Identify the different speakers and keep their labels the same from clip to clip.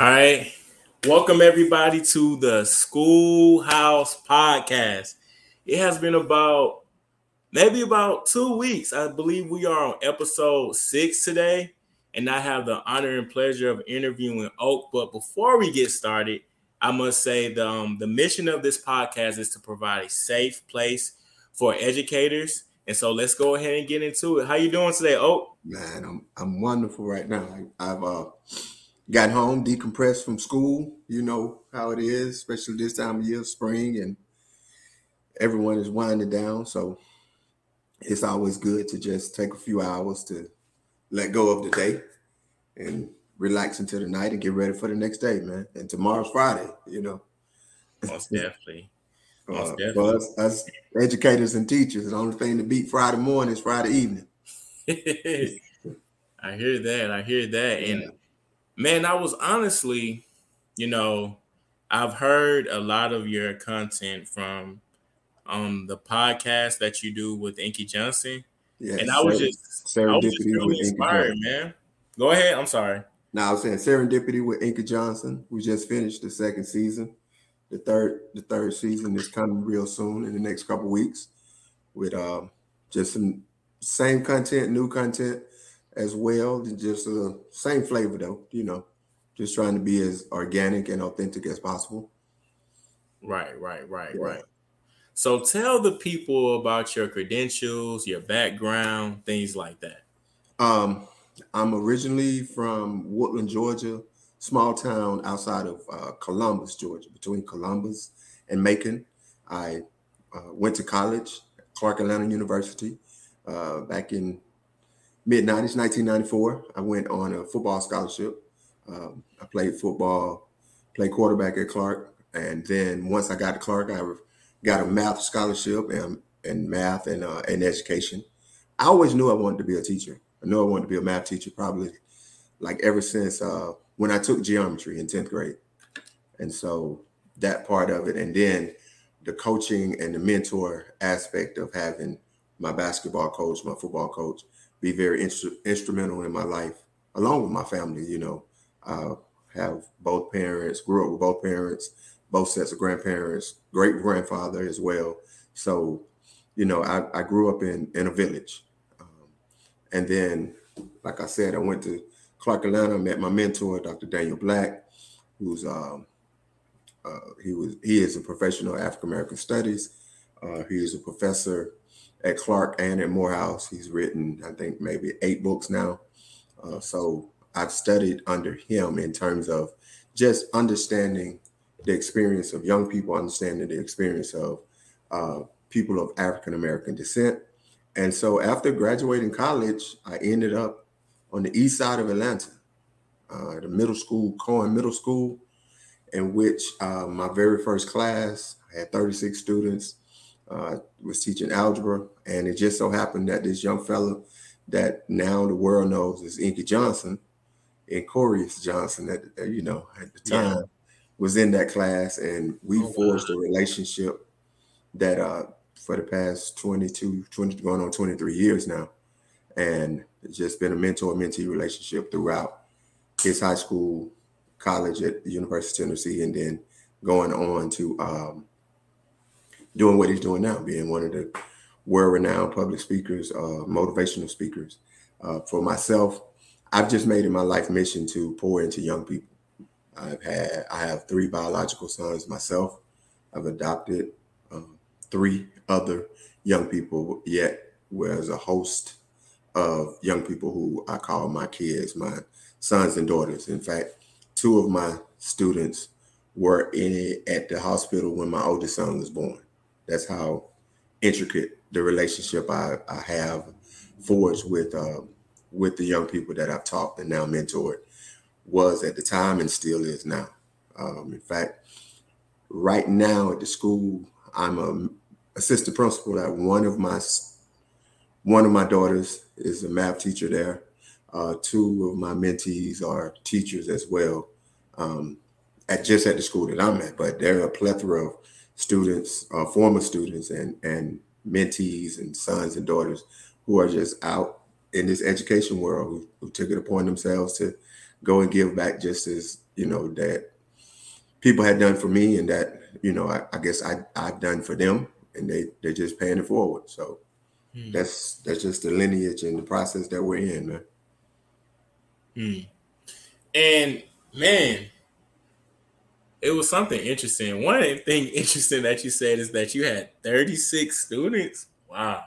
Speaker 1: All right. Welcome everybody to the Schoolhouse Podcast. It has been about maybe about two weeks. I believe we are on episode six today, and I have the honor and pleasure of interviewing Oak. But before we get started, I must say the um, the mission of this podcast is to provide a safe place for educators. And so let's go ahead and get into it. How you doing today, Oak?
Speaker 2: Man, I'm I'm wonderful right now. I, I've uh got home, decompressed from school. You know how it is, especially this time of year, spring, and everyone is winding down. So it's always good to just take a few hours to let go of the day and relax until the night and get ready for the next day, man. And tomorrow's Friday, you know.
Speaker 1: Most definitely.
Speaker 2: Most uh, definitely. us, us educators and teachers, the only thing to beat Friday morning is Friday evening.
Speaker 1: I hear that. I hear that. Yeah. Man, I was honestly, you know, I've heard a lot of your content from um the podcast that you do with Inky Johnson. Yeah, and I was just I was just really inspired, man. Go ahead. I'm sorry.
Speaker 2: Now I was saying serendipity with Inky Johnson. We just finished the second season. The third, the third season is coming real soon in the next couple weeks with uh, just some same content, new content, as well. Just the same flavor though, you know, just trying to be as organic and authentic as possible.
Speaker 1: Right, right, right, yeah. right. So tell the people about your credentials, your background, things like that.
Speaker 2: Um, I'm originally from Woodland, Georgia, small town outside of uh, Columbus, Georgia, between Columbus and Macon. I uh, went to college, Clark Atlanta University, uh, back in mid 90s, 1994. I went on a football scholarship. Um, I played football, played quarterback at Clark. And then once I got to Clark, I got a math scholarship and, and math and, uh, and education. I always knew I wanted to be a teacher. I knew I wanted to be a math teacher probably like ever since uh, when I took geometry in 10th grade. And so that part of it. And then the coaching and the mentor aspect of having my basketball coach, my football coach, be very instru- instrumental in my life, along with my family. You know, have both parents, grew up with both parents, both sets of grandparents, great grandfather as well. So, you know, I, I grew up in in a village, um, and then, like I said, I went to Clark Atlanta, met my mentor, Dr. Daniel Black, who's um, uh, he was he is a professional African American studies. Uh, he is a professor at Clark and at Morehouse. He's written, I think, maybe eight books now. Uh, so I've studied under him in terms of just understanding the experience of young people, understanding the experience of uh, people of African American descent. And so after graduating college, I ended up on the east side of Atlanta, uh, the middle school, Coan Middle School, in which uh, my very first class I had 36 students uh, was teaching algebra, and it just so happened that this young fellow that now the world knows is Inky Johnson, Inquoris Johnson, that you know at the time yeah. was in that class, and we oh, forged wow. a relationship that uh, for the past 22, 20, going on 23 years now, and it's just been a mentor-mentee relationship throughout his high school, college at the University of Tennessee, and then going on to um, doing what he's doing now, being one of the world-renowned public speakers, uh, motivational speakers. Uh, for myself, I've just made it my life mission to pour into young people. I've had I have three biological sons myself. I've adopted um, three other young people. Yet, whereas a host of young people who I call my kids, my sons and daughters. In fact, two of my students were in at the hospital when my oldest son was born. That's how intricate the relationship I, I have forged with uh, with the young people that I've taught and now mentored was at the time and still is now. Um, in fact, right now at the school, I'm a assistant principal at one of my one of my daughters is a math teacher there. Uh, two of my mentees are teachers as well, um, at just at the school that I'm at. But there are a plethora of students, uh, former students, and and mentees and sons and daughters who are just out in this education world who, who took it upon themselves to go and give back just as you know, that people had done for me and that, you know, I, I guess I, I've done for them and they, they're just paying it forward. So mm. that's, that's just the lineage and the process that we're in, man.
Speaker 1: Mm. And man, it was something interesting. One thing interesting that you said is that you had 36 students. Wow.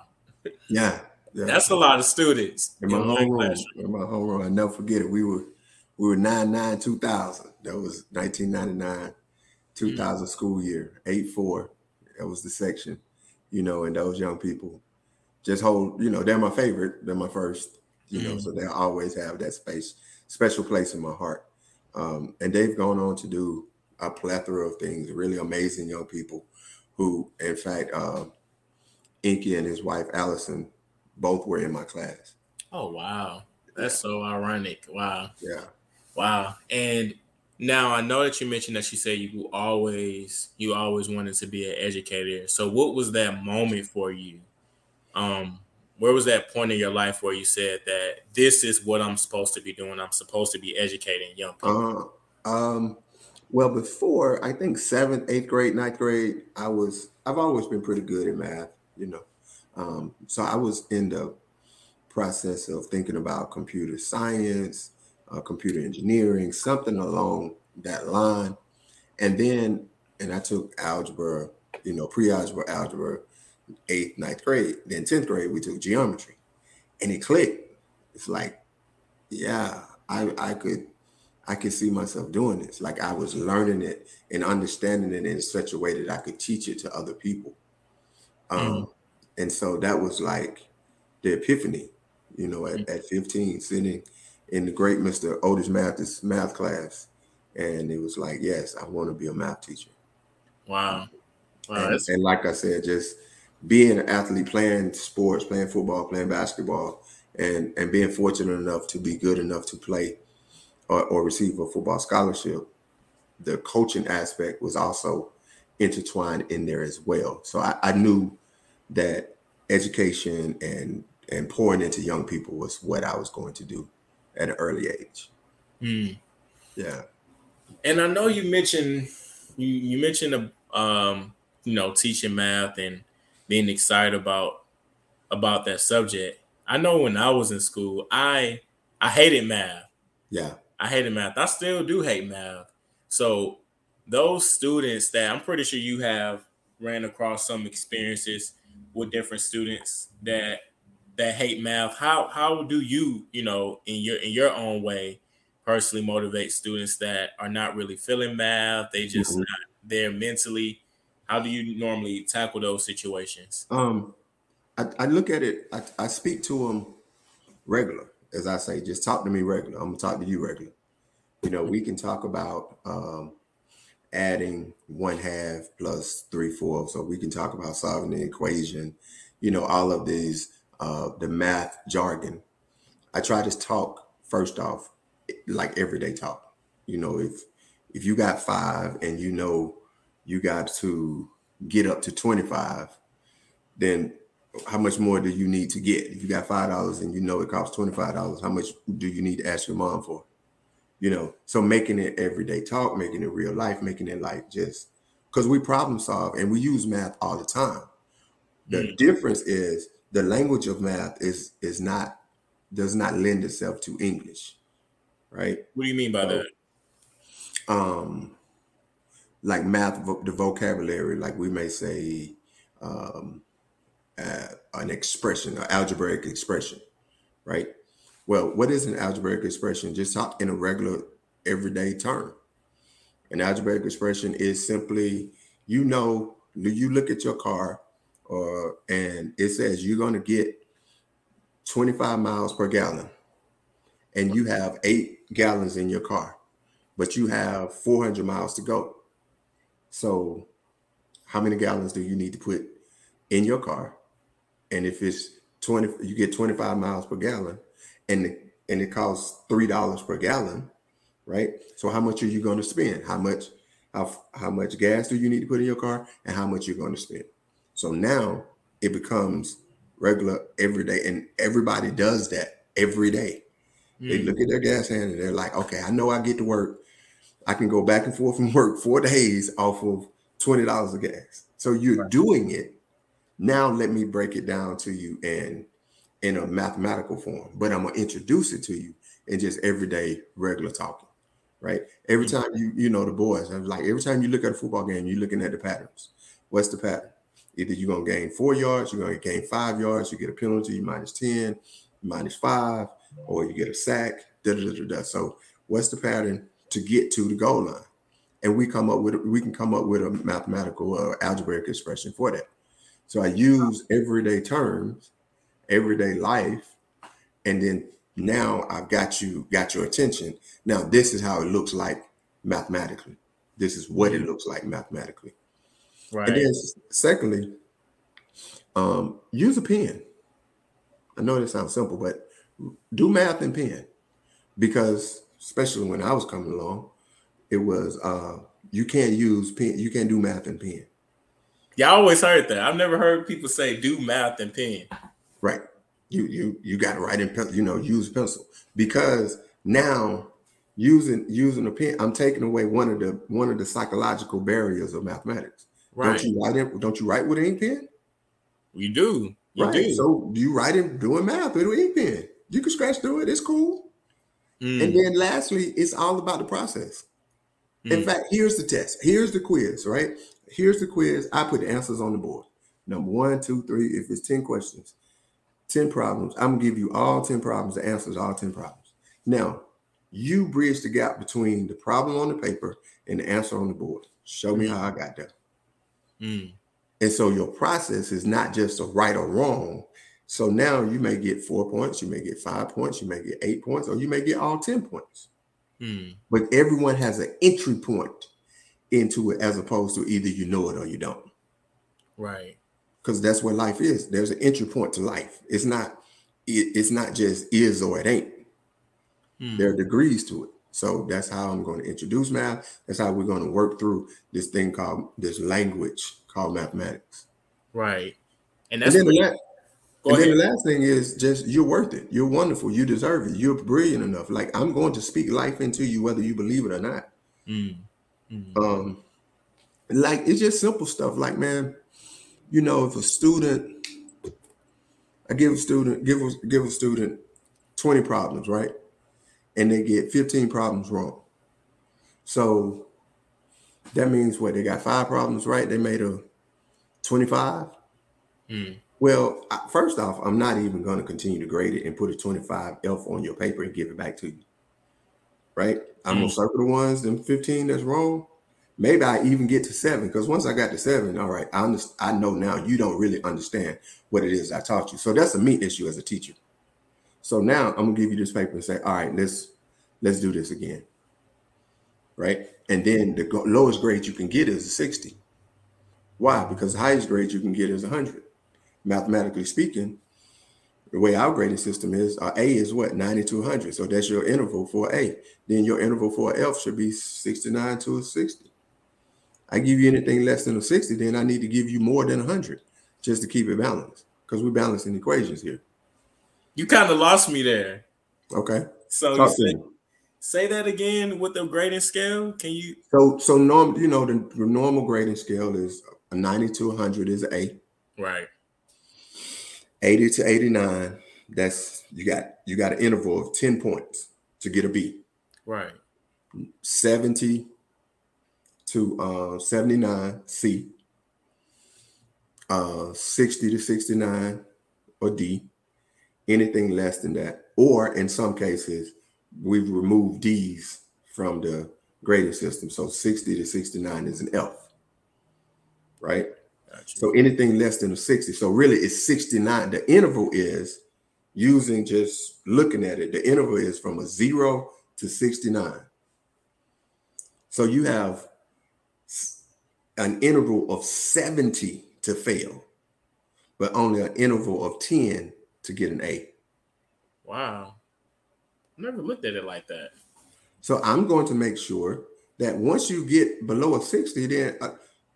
Speaker 2: Yeah.
Speaker 1: yeah. That's a lot of students.
Speaker 2: In my homeroom. In my homeroom. I never forget it. We were we were 99 2000. That was 1999 2000 mm. school year. 8-4. That was the section. You know, and those young people just hold, you know, they're my favorite. They're my first, you mm. know, so they always have that space, special place in my heart. Um, and they've gone on to do a plethora of things, really amazing young people who, in fact, uh, Inky and his wife Allison both were in my class.
Speaker 1: Oh wow, that's yeah. so ironic. Wow.
Speaker 2: Yeah.
Speaker 1: Wow. And now I know that you mentioned that you said you always you always wanted to be an educator. So what was that moment for you? Um, where was that point in your life where you said that this is what I'm supposed to be doing? I'm supposed to be educating young
Speaker 2: people. Uh, um, well, before I think seventh, eighth grade, ninth grade, I was I've always been pretty good at math, you know. Um, so I was in the process of thinking about computer science, uh, computer engineering, something along that line. And then, and I took algebra, you know, pre-algebra, algebra, eighth, ninth grade. Then 10th grade, we took geometry. And it clicked. It's like, yeah, I I could I could see myself doing this. Like I was learning it and understanding it in such a way that I could teach it to other people. Um, mm. And so that was like the epiphany, you know, at, mm. at 15, sitting in the great Mr. Otis Mathis math class. And it was like, yes, I want to be a math teacher.
Speaker 1: Wow.
Speaker 2: wow and, and like I said, just being an athlete, playing sports, playing football, playing basketball, and, and being fortunate enough to be good enough to play or, or receive a football scholarship, the coaching aspect was also intertwined in there as well. So I, I knew that education and and pouring into young people was what I was going to do at an early age.
Speaker 1: Mm.
Speaker 2: Yeah.
Speaker 1: And I know you mentioned you you mentioned um you know teaching math and being excited about about that subject. I know when I was in school, I I hated math.
Speaker 2: Yeah.
Speaker 1: I hated math. I still do hate math. So those students that I'm pretty sure you have ran across some experiences with different students that that hate math. How how do you, you know, in your in your own way personally motivate students that are not really feeling math, they just mm-hmm. not there mentally? How do you normally tackle those situations?
Speaker 2: Um I, I look at it, I, I speak to them regular as I say, just talk to me regular. I'm gonna talk to you regular. You know, we can talk about um, adding one half plus three fourths, so we can talk about solving the equation. You know, all of these uh, the math jargon. I try to talk first off like everyday talk. You know, if if you got five and you know you got to get up to 25, then how much more do you need to get? If you got five dollars and you know it costs twenty five dollars, how much do you need to ask your mom for? You know, so making it everyday talk, making it real life, making it like just because we problem solve and we use math all the time. The mm. difference is the language of math is is not does not lend itself to English, right?
Speaker 1: What do you mean by so, that?
Speaker 2: Um, like math, the vocabulary, like we may say, um, uh, an expression, an algebraic expression, right? Well, what is an algebraic expression? Just talk in a regular, everyday term. An algebraic expression is simply, you know, you look at your car, uh, and it says you're going to get 25 miles per gallon, and you have eight gallons in your car, but you have 400 miles to go. So, how many gallons do you need to put in your car and if it's 20 you get 25 miles per gallon and and it costs three dollars per gallon right so how much are you going to spend how much how, how much gas do you need to put in your car and how much you're going to spend so now it becomes regular every day and everybody does that every day mm. they look at their gas hand and they're like okay i know i get to work I can go back and forth from work four days off of twenty dollars of gas. So you're right. doing it. Now let me break it down to you in in a mathematical form, but I'm gonna introduce it to you in just everyday regular talking. Right. Every mm-hmm. time you you know the boys, I'm like every time you look at a football game, you're looking at the patterns. What's the pattern? Either you're gonna gain four yards, you're gonna gain five yards, you get a penalty, minus 10, minus five, or you get a sack. Da, da, da, da. So what's the pattern to get to the goal line? And we come up with we can come up with a mathematical uh, algebraic expression for that. So I use everyday terms, everyday life, and then now I've got you got your attention. Now this is how it looks like mathematically. This is what it looks like mathematically. Right. And then secondly, um, use a pen. I know it sounds simple, but do math in pen because especially when I was coming along, it was uh, you can't use pen, you can't do math in pen.
Speaker 1: Yeah, I always heard that. I've never heard people say do math in pen.
Speaker 2: Right. You you you got to write in pencil, you know, use pencil because now using using a pen, I'm taking away one of the one of the psychological barriers of mathematics. Right. Don't you write it? Don't you write with an ink pen?
Speaker 1: We do. You
Speaker 2: right. Do. So you write it doing math with an ink pen? You can scratch through it. It's cool. Mm. And then lastly, it's all about the process. Mm. In fact, here's the test. Here's the quiz, right? Here's the quiz. I put the answers on the board. Number one, two, three. If it's 10 questions, 10 problems, I'm gonna give you all 10 problems, the answers, all 10 problems. Now, you bridge the gap between the problem on the paper and the answer on the board. Show me how I got there. Mm. And so your process is not just a right or wrong. So now you may get four points, you may get five points, you may get eight points, or you may get all 10 points. Mm. But everyone has an entry point into it as opposed to either you know it or you don't.
Speaker 1: Right.
Speaker 2: Because that's what life is. There's an entry point to life. It's not, it, it's not just is or it ain't. Mm. There are degrees to it. So that's how I'm going to introduce math. That's how we're going to work through this thing called this language called mathematics.
Speaker 1: Right.
Speaker 2: And that's and then, the, la- and then the last thing is just you're worth it. You're wonderful. You deserve it. You're brilliant enough. Like I'm going to speak life into you whether you believe it or not. Mm. Mm. Um, like it's just simple stuff. Like man, you know, if a student, I give a student give a, give a student 20 problems, right? And they get 15 problems wrong. So that means what they got five problems right. They made a 25. Mm. Well, first off, I'm not even going to continue to grade it and put a 25 F on your paper and give it back to you. Right? I'm gonna mm. circle the ones, them 15 that's wrong. Maybe I even get to seven because once I got to seven, all right, I understand. I know now you don't really understand what it is I taught you. So that's a me issue as a teacher. So now I'm gonna give you this paper and say, all right, let's let's do this again. Right? And then the lowest grade you can get is a 60. Why? Because the highest grade you can get is 100. Mathematically speaking, the way our grading system is, uh, A is what? 90 to 100. So that's your interval for A. Then your interval for F should be 69 to a 60. I give you anything less than a 60, then I need to give you more than 100 just to keep it balanced because we're balancing equations here.
Speaker 1: You kind of lost me there.
Speaker 2: Okay.
Speaker 1: So say, say that again with the grading scale. Can you?
Speaker 2: So so normal, you know, the, the normal grading scale is a 90 to 100 is A.
Speaker 1: Right.
Speaker 2: 80 to 89, that's you got you got an interval of 10 points to get a B.
Speaker 1: Right.
Speaker 2: 70 to uh, 79 C. Uh, 60 to 69 or D. Anything less than that, or in some cases, we've removed D's from the grading system. So 60 to 69 is an F, right? So anything less than a 60. So really it's 69. The interval is using just looking at it, the interval is from a zero to 69. So you have an interval of 70 to fail, but only an interval of 10 to get an A.
Speaker 1: Wow never looked at it like that.
Speaker 2: So I'm going to make sure that once you get below a 60, then a,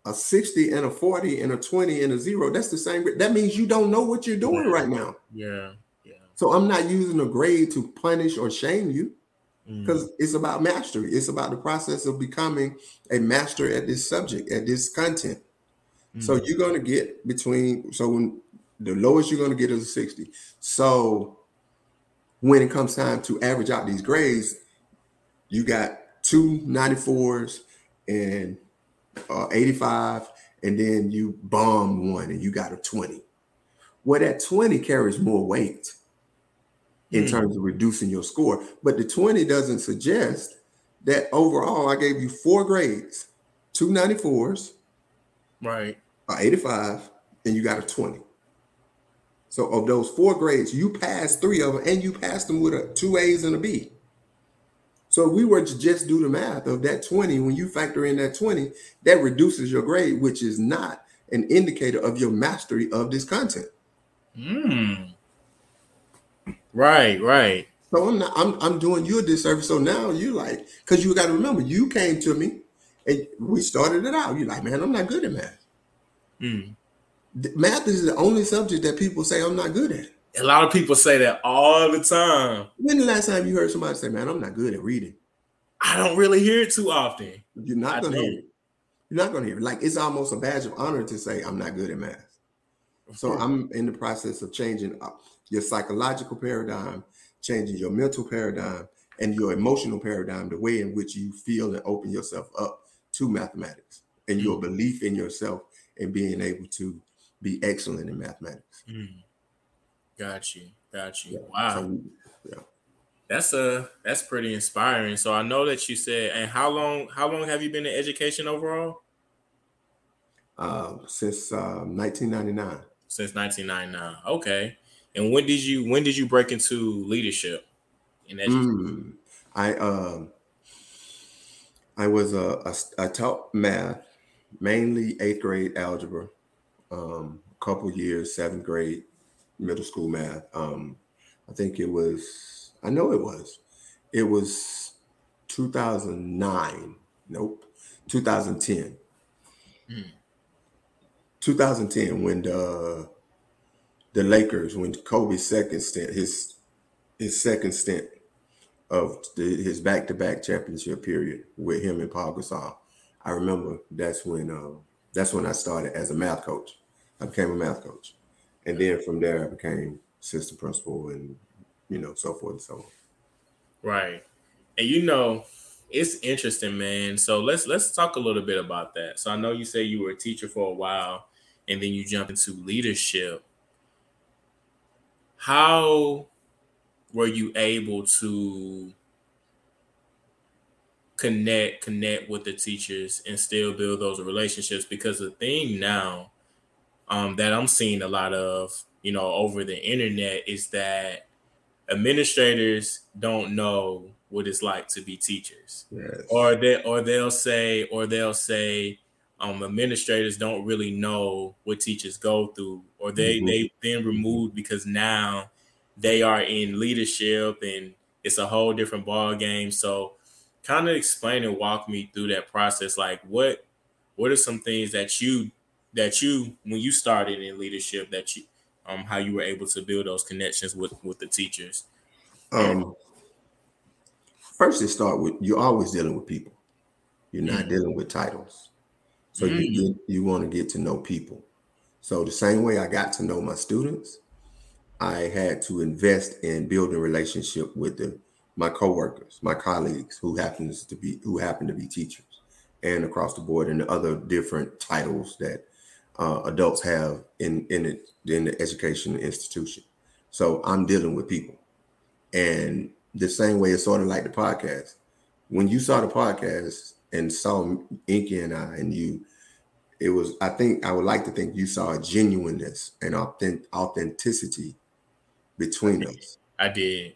Speaker 2: a 60 and a 40 and a 20 and a zero, that's the same. That means you don't know what you're doing
Speaker 1: yeah.
Speaker 2: right now.
Speaker 1: Yeah. Yeah.
Speaker 2: So I'm not using a grade to punish or shame you. because mm. it's about mastery. It's about the process of becoming a master at this subject, at this content. Mm. So you're going to get between, so when the lowest you're going to get is a 60. So when it comes time to average out these grades, you got two 94s and uh, 85, and then you bomb one and you got a 20. Well, that 20 carries more weight in mm. terms of reducing your score. But the 20 doesn't suggest that overall I gave you four grades, two 94s,
Speaker 1: right,
Speaker 2: 85, and you got a 20. So of those four grades, you passed three of them, and you passed them with a two A's and a B. So if we were to just do the math of that 20, when you factor in that 20, that reduces your grade, which is not an indicator of your mastery of this content.
Speaker 1: Hmm. Right, right.
Speaker 2: So I'm not, I'm I'm doing you a disservice. So now you like, because you got to remember, you came to me and we started it out. You're like, man, I'm not good at math. Mm. Math is the only subject that people say I'm not good at.
Speaker 1: A lot of people say that all the time.
Speaker 2: When the last time you heard somebody say, "Man, I'm not good at reading"?
Speaker 1: I don't really hear it too often.
Speaker 2: You're not gonna hear it. You're not gonna hear it. Like it's almost a badge of honor to say, "I'm not good at math." So I'm in the process of changing your psychological paradigm, changing your mental paradigm, and your emotional paradigm, the way in which you feel and open yourself up to mathematics and your mm. belief in yourself and being able to be excellent in mathematics. Mm.
Speaker 1: Got you. Got you. Yeah. Wow. So, yeah. That's a uh, that's pretty inspiring. So I know that you said, and how long how long have you been in education overall?
Speaker 2: Uh, since uh, 1999.
Speaker 1: Since 1999. Okay. And when did you when did you break into leadership in education?
Speaker 2: Mm, I um I was a, a I taught math, mainly eighth grade algebra, um, a couple years, seventh grade, middle school math. Um, I think it was, I know it was, it was 2009. Nope, 2010. Mm. 2010 when the the Lakers when Kobe's second stint his his second stint of the, his back to back championship period with him and Paul Gasol. I remember that's when uh, that's when I started as a math coach. I became a math coach, and then from there I became assistant principal and you know so forth and so on.
Speaker 1: Right, and you know it's interesting, man. So let's let's talk a little bit about that. So I know you say you were a teacher for a while, and then you jump into leadership. How were you able to connect connect with the teachers and still build those relationships because the thing now um, that i'm seeing a lot of you know over the internet is that administrators don't know what it's like to be teachers yes. or they or they'll say or they'll say um, administrators don't really know what teachers go through or they mm-hmm. they've been removed because now they are in leadership and it's a whole different ball game. So kind of explain and walk me through that process. Like what what are some things that you that you when you started in leadership that you um how you were able to build those connections with with the teachers?
Speaker 2: Um first it start with you're always dealing with people. You're not mm dealing with titles. So mm you, you you want to get to know people. So the same way I got to know my students, I had to invest in building relationship with the my coworkers, my colleagues who happens to be who happen to be teachers, and across the board, and the other different titles that uh, adults have in in it in the education institution. So I'm dealing with people, and the same way it's sort of like the podcast. When you saw the podcast and saw Inky and I, and you, it was I think I would like to think you saw a genuineness and authentic authenticity between us.
Speaker 1: I did.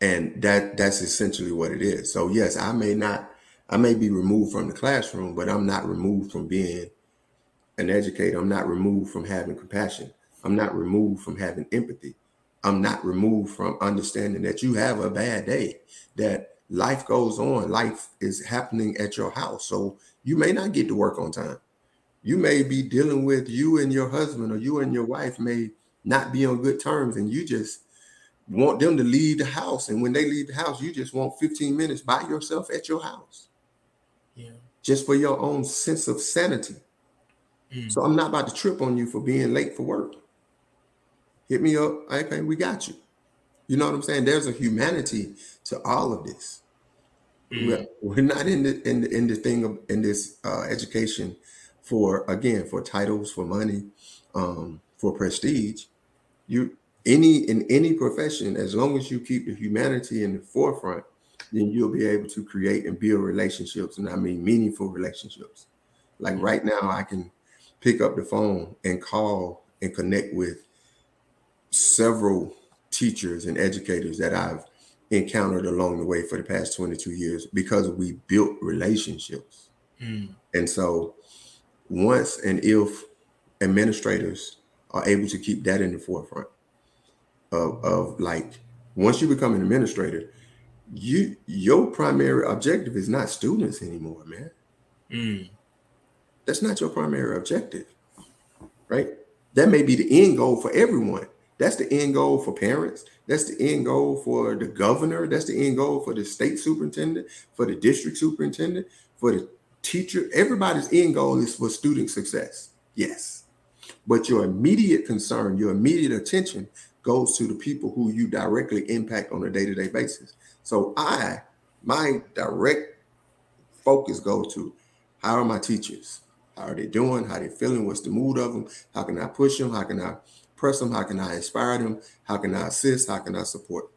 Speaker 2: And that that's essentially what it is. So yes, I may not I may be removed from the classroom, but I'm not removed from being an educator. I'm not removed from having compassion. I'm not removed from having empathy. I'm not removed from understanding that you have a bad day, that life goes on, life is happening at your house. So you may not get to work on time. You may be dealing with you and your husband or you and your wife may not be on good terms and you just want them to leave the house, and when they leave the house, you just want 15 minutes by yourself at your house.
Speaker 1: Yeah.
Speaker 2: Just for your own sense of sanity.
Speaker 1: Mm.
Speaker 2: So I'm not about to trip on you for being late for work. Hit me up. Okay, we got you. You know what I'm saying? There's a humanity to all of this.
Speaker 1: Mm.
Speaker 2: We're, not in the in the in the thing of in this uh, education for again for titles, for money, um, for prestige. You any in any profession, as long as you keep the humanity in the forefront, then you'll be able to create and build relationships, and I mean meaningful relationships. Like
Speaker 1: Mm.
Speaker 2: right now, I can pick up the phone and call and connect with several teachers and educators that I've encountered along the way for the past 22 years because we built relationships.
Speaker 1: Mm.
Speaker 2: And so once and if administrators are able to keep that in the forefront of, of like once you become an administrator, you your primary objective is not students anymore, man.
Speaker 1: Mm.
Speaker 2: That's not your primary objective, right? That may be the end goal for everyone. That's the end goal for parents. That's the end goal for the governor. That's the end goal for the state superintendent, for the district superintendent, for the teacher. Everybody's end goal is for student success. Yes. But your immediate concern, your immediate attention goes to the people who you directly impact on a day to day basis. So, I, my direct focus goes to how are my teachers? How are they doing? How they feeling? What's the mood of them? How can I push them? How can I press them? How can I inspire them? How can I assist? How can I support?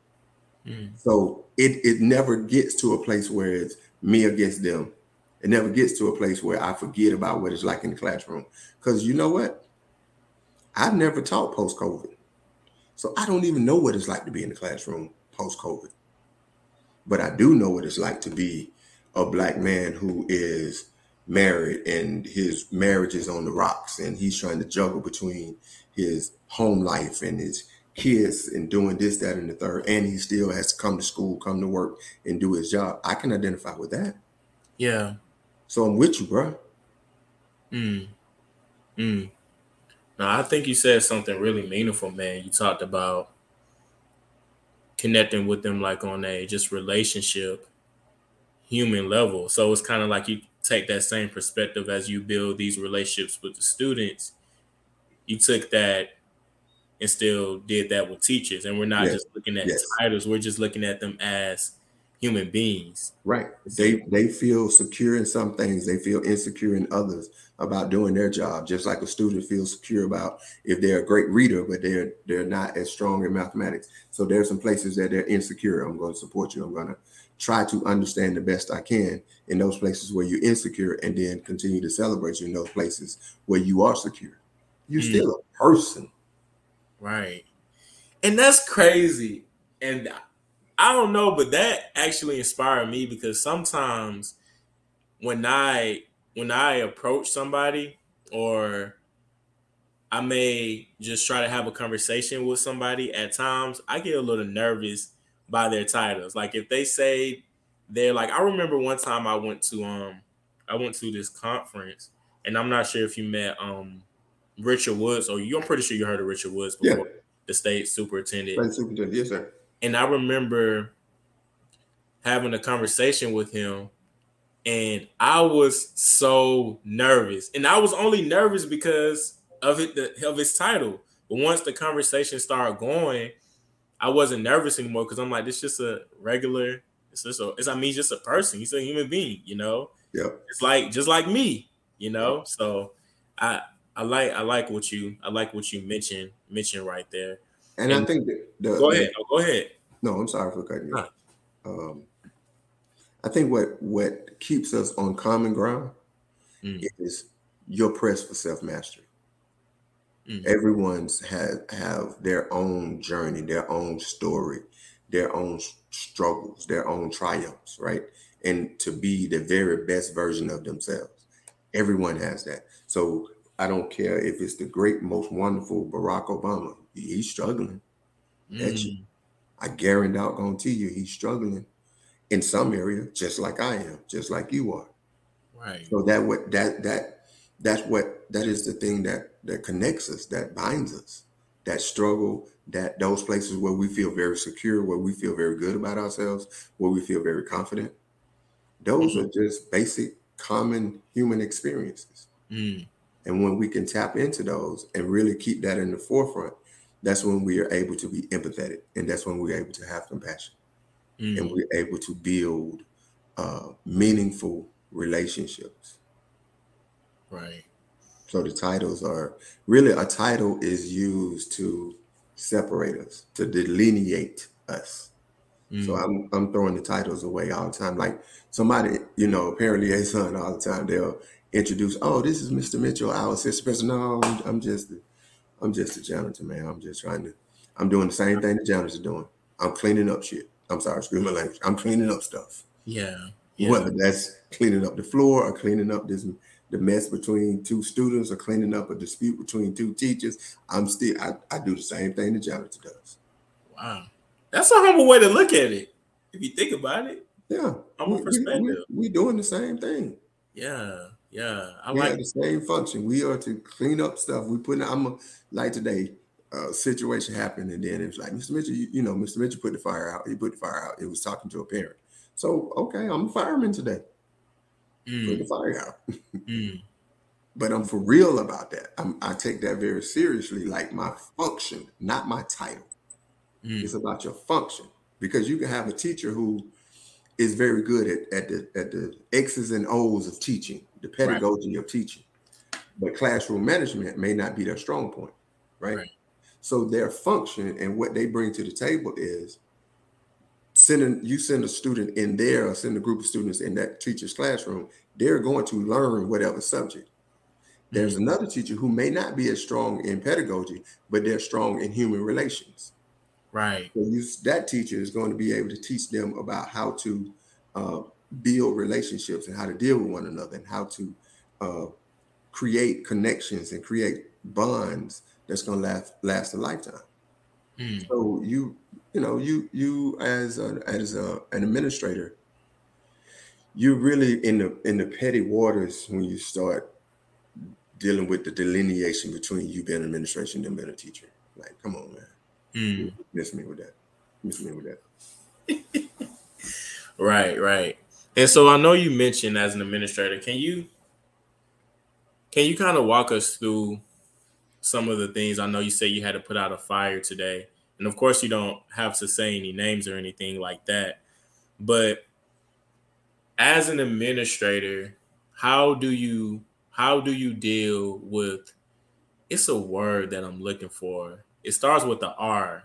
Speaker 1: Mm.
Speaker 2: So it it never gets to a place where it's me against them. It never gets to a place where I forget about what it's like in the classroom. Because you know what? I've never taught post COVID. So I don't even know what it's like to be in the classroom post COVID. But I do know what it's like to be a black man who is married and his marriage is on the rocks and he's trying to juggle between his home life and his kids and doing this, that, and the third. And he still has to come to school, come to work, and do his job. I can identify with that.
Speaker 1: Yeah.
Speaker 2: So I'm with you, bro.
Speaker 1: Mm. Mm. Now, I think you said something really meaningful, man. You talked about connecting with them like on a just relationship, human level. So it's kind of like you take that same perspective as you build these relationships with the students. You took that and still did that with teachers. And we're not
Speaker 2: Yes.
Speaker 1: just looking at
Speaker 2: Yes.
Speaker 1: titles, we're just looking at them as human beings.
Speaker 2: Right. They they feel secure in some things. They feel insecure in others about doing their job. Just like a student feels secure about if they're a great reader, but they're they're not as strong in mathematics. So there's some places that they're insecure. I'm going to support you. I'm going to try to understand the best I can in those places where you're insecure, and then continue to celebrate you in those places where you are secure. You're
Speaker 1: Mm.
Speaker 2: still a person.
Speaker 1: Right. And that's crazy. And I don't know, but that actually inspired me because sometimes when I when I approach somebody or I may just try to have a conversation with somebody at times, I get a little nervous by their titles. Like if they say they're like I remember one time I went to um I went to this conference and I'm not sure if you met um Richard Woods or you I'm pretty sure you heard of Richard Woods
Speaker 2: Yeah.
Speaker 1: before the state superintendent.
Speaker 2: Right, superintendent. Yes, sir.
Speaker 1: And I remember having a conversation with him, and I was so nervous. And I was only nervous because of it, the, of his title. But once the conversation started going, I wasn't nervous anymore because I'm like, this just a regular. It's just a. It's I mean, just a person. He's a human being, you know.
Speaker 2: Yep.
Speaker 1: It's like just like me, you know. So I I like I like what you I like what you mentioned mentioned right there.
Speaker 2: And, I think that the,
Speaker 1: Go
Speaker 2: the-
Speaker 1: ahead. Oh, go ahead.
Speaker 2: No, I'm sorry for cutting you. Off. Um, I think what what keeps us on common ground
Speaker 1: Mm.
Speaker 2: is your press for self mastery.
Speaker 1: Mm.
Speaker 2: Everyone's have have their own journey, their own story, their own struggles, their own triumphs, right? And to be the very best version of themselves. Everyone has that. So I don't care if it's the great, most wonderful Barack Obama. He's struggling.
Speaker 1: Mm.
Speaker 2: I guarantee you he's struggling in some area, just like I am, just like you are.
Speaker 1: Right.
Speaker 2: So that what that that that's what that is the thing that that connects us, that binds us. that struggle, that those places where we feel very secure, where we feel very good about ourselves, where we feel very confident. Those mm-hmm. are just basic, common human experiences. Mm. And when we can tap into those and really keep that in the forefront, that's when we are able to be empathetic. And that's when we're able to have compassion. Mm. And we're able to build uh, meaningful relationships.
Speaker 1: Right.
Speaker 2: So the titles are really a title is used to separate us, to delineate us. Mm. So I'm I'm throwing the titles away all the time. Like somebody, you know, apparently a son all the time, they'll introduce, oh, this is Mr. Mitchell, our assistant person. No, I'm just I'm just a janitor, man. I'm just trying to I'm doing the same thing the janitors are doing. I'm cleaning up shit. I'm sorry, excuse my language. I'm cleaning up stuff.
Speaker 1: Yeah. yeah.
Speaker 2: Whether that's cleaning up the floor or cleaning up this the mess between two students or cleaning up a dispute between two teachers, I'm still I, I do the same thing the janitor does.
Speaker 1: Wow. That's a humble way to look at it. If you think about it.
Speaker 2: Yeah.
Speaker 1: Humble we, perspective. We, we,
Speaker 2: we doing the same thing.
Speaker 1: Yeah. Yeah, I
Speaker 2: we
Speaker 1: like
Speaker 2: the same function. We are to clean up stuff. We put. I'm a, like today. Uh, situation happened, and then it was like, Mr. Mitchell, you, you, know, Mr. Mitchell put the fire out. He put the fire out. It was talking to a parent. So okay, I'm a fireman today. Mm. Put the fire out. mm. But I'm for real about that. I'm, i take that very seriously, like my function, not my title. Mm. It's about your function because you can have a teacher who is very good at, at the at the X's and O's of teaching, the pedagogy right. of teaching. But classroom management may not be their strong point, right? right? So their function and what they bring to the table is sending you send a student in there or send a group of students in that teacher's classroom, they're going to learn whatever subject. There's mm-hmm. another teacher who may not be as strong in pedagogy, but they're strong in human relations.
Speaker 1: Right.
Speaker 2: So you, that teacher is going to be able to teach them about how to uh, build relationships and how to deal with one another and how to uh, create connections and create bonds that's going to last last a lifetime. Mm. So you you know you you as a, as a, an administrator, you're really in the in the petty waters when you start dealing with the delineation between you being an administration and being a teacher. Like, come on, man. Mm. Miss me with that. Miss me with that.
Speaker 1: right, right. And so I know you mentioned as an administrator, can you can you kind of walk us through some of the things? I know you say you had to put out a fire today. And of course you don't have to say any names or anything like that. But as an administrator, how do you how do you deal with it's a word that I'm looking for it starts with the R.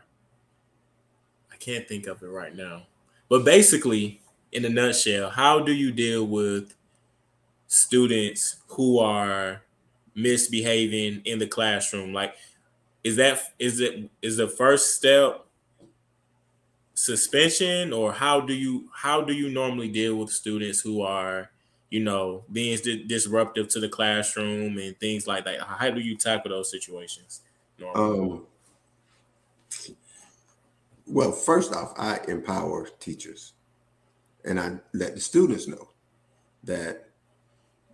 Speaker 1: I can't think of it right now. But basically, in a nutshell, how do you deal with students who are misbehaving in the classroom? Like, is that is it is the first step suspension, or how do you how do you normally deal with students who are you know being disruptive to the classroom and things like that? How do you tackle those situations?
Speaker 2: Normally? Um, well, first off, I empower teachers and I let the students know that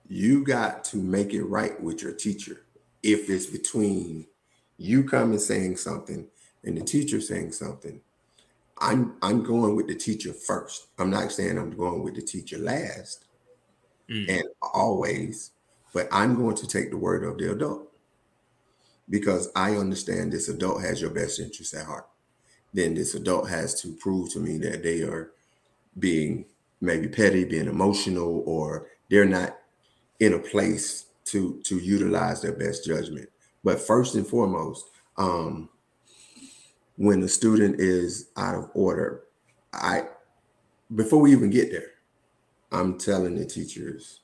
Speaker 2: you got to make it right with your teacher if it's between you coming saying something and the teacher saying something i'm i'm going with the teacher first i'm not saying i'm going with the teacher last mm. and always but i'm going to take the word of the adult because i understand this adult has your best interest at heart then this adult has to prove to me that they are being maybe petty, being emotional, or they're not in a place to to utilize their best judgment. But first and foremost, um, when the student is out of order, I before we even get there, I'm telling the teachers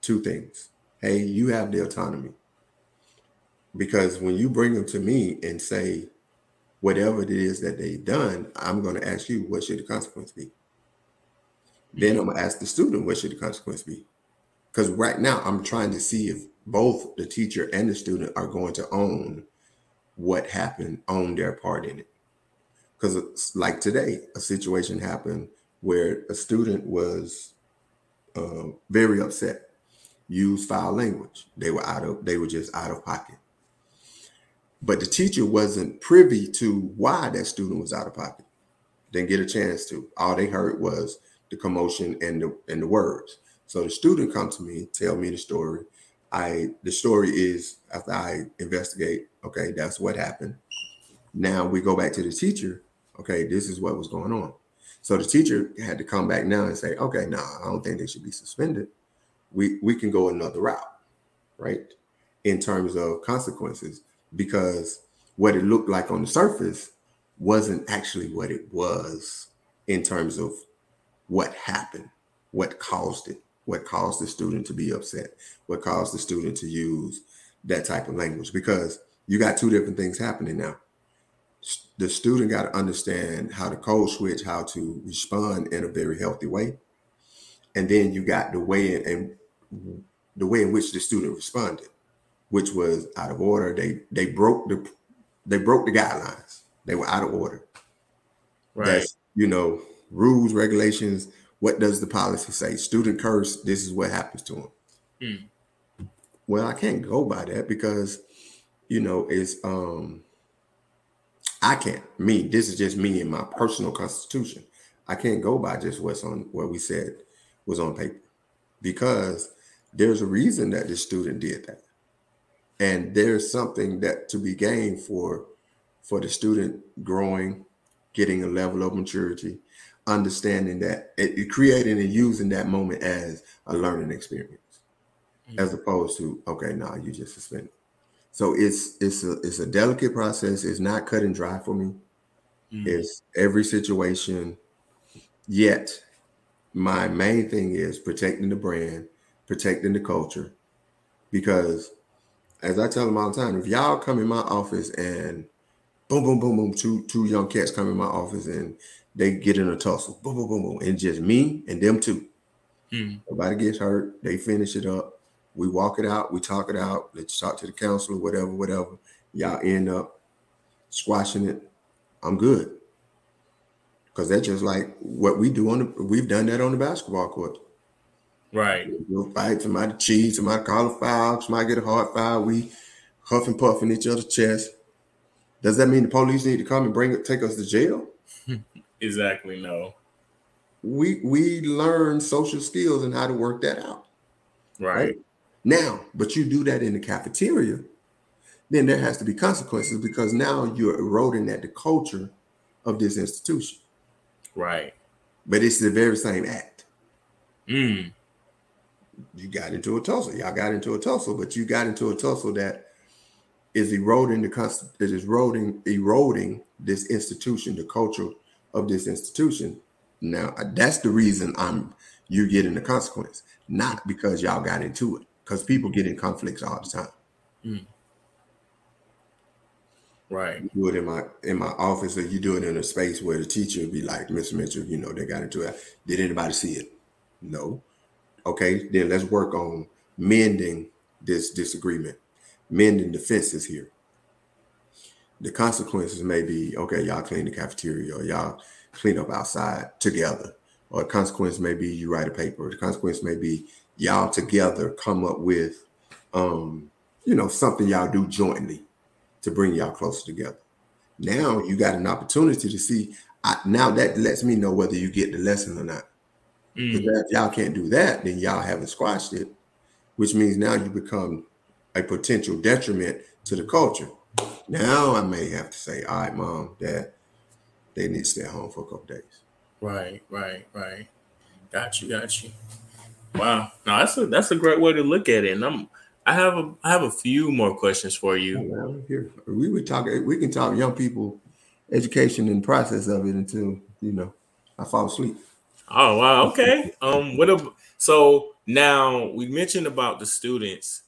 Speaker 2: two things. Hey, you have the autonomy. Because when you bring them to me and say, whatever it is that they've done, I'm going to ask you, what should the consequence be? Then I'm going to ask the student, what should the consequence be? Because right now, I'm trying to see if both the teacher and the student are going to own what happened, own their part in it. Because, it's like today, a situation happened where a student was uh, very upset, used foul language. They were out of, they were just out of pocket but the teacher wasn't privy to why that student was out of pocket. Didn't get a chance to. All they heard was the commotion and the and the words. So the student comes to me, tell me the story. I the story is after I investigate, okay, that's what happened. Now we go back to the teacher. Okay, this is what was going on. So the teacher had to come back now and say, okay, no, nah, I don't think they should be suspended. We we can go another route, right? In terms of consequences, because what it looked like on the surface wasn't actually what it was in terms of what happened, what caused it, what caused the student to be upset, what caused the student to use that type of language. Because you got two different things happening now the student got to understand how to code switch, how to respond in a very healthy way, and then you got the way in, and the way in which the student responded, which was out of order. They they broke the they broke the guidelines. They were out of order. Right. That's, you know, rules, regulations. What does the policy say? Student curse. This is what happens to them. Hmm. Well, I can't go by that because, you know, it's um I can't. Me, this is just me and my personal constitution. I can't go by just what's on what we said was on paper because there's a reason that the student did that. And there's something that to be gained for for the student growing, getting a level of maturity, understanding that it, creating and using that moment as a learning experience, mm-hmm. as opposed to okay, now nah, you just suspended. So it's it's a it's a delicate process. It's not cut and dry for me. Mm. It's every situation. Yet, my main thing is protecting the brand, protecting the culture, because as I tell them all the time, if y'all come in my office and boom, boom, boom, boom, two two young cats come in my office and they get in a tussle, boom, boom, boom, boom, and just me and them two. Mm. Nobody gets hurt. They finish it up. We walk it out, we talk it out, let's talk to the counselor, whatever, whatever. Y'all end up squashing it. I'm good. Cause that's just like what we do on the we've done that on the basketball court.
Speaker 1: Right.
Speaker 2: We'll fight, somebody cheat, somebody call a foul, somebody get a hard foul. We huff and puff in each other's chest. Does that mean the police need to come and bring it, take us to jail?
Speaker 1: exactly, no.
Speaker 2: We we learn social skills and how to work that out.
Speaker 1: Right. right?
Speaker 2: Now, but you do that in the cafeteria, then there has to be consequences because now you're eroding at the culture of this institution.
Speaker 1: Right.
Speaker 2: But it's the very same act.
Speaker 1: Mm.
Speaker 2: You got into a tussle. Y'all got into a tussle, but you got into a tussle that is eroding the is eroding eroding this institution, the culture of this institution. Now that's the reason I'm you're getting the consequence, not because y'all got into it because people get in conflicts all the time.
Speaker 1: Mm. Right.
Speaker 2: You do it in my in my office, or you do it in a space where the teacher would be like, Mr. Mitchell, you know, they got into it. Did anybody see it? No. Okay, then let's work on mending this disagreement, mending the fences here. The consequences may be okay, y'all clean the cafeteria or y'all clean up outside together. Or the consequence may be you write a paper. The consequence may be y'all together come up with um, you know, something y'all do jointly to bring y'all closer together. Now you got an opportunity to see. I, now that lets me know whether you get the lesson or not. Mm. if y'all can't do that, then y'all haven't squashed it, which means now you become a potential detriment to the culture. Now I may have to say, all right, mom, dad, they need to stay home for a couple days.
Speaker 1: Right, right, right. Got you, got you. Wow, no, that's a that's a great way to look at it. And I'm I have a I have a few more questions for you.
Speaker 2: Here we would talk. We can talk young people education and process of it until you know I fall asleep.
Speaker 1: Oh wow, okay. um, what a, so now we mentioned about the students.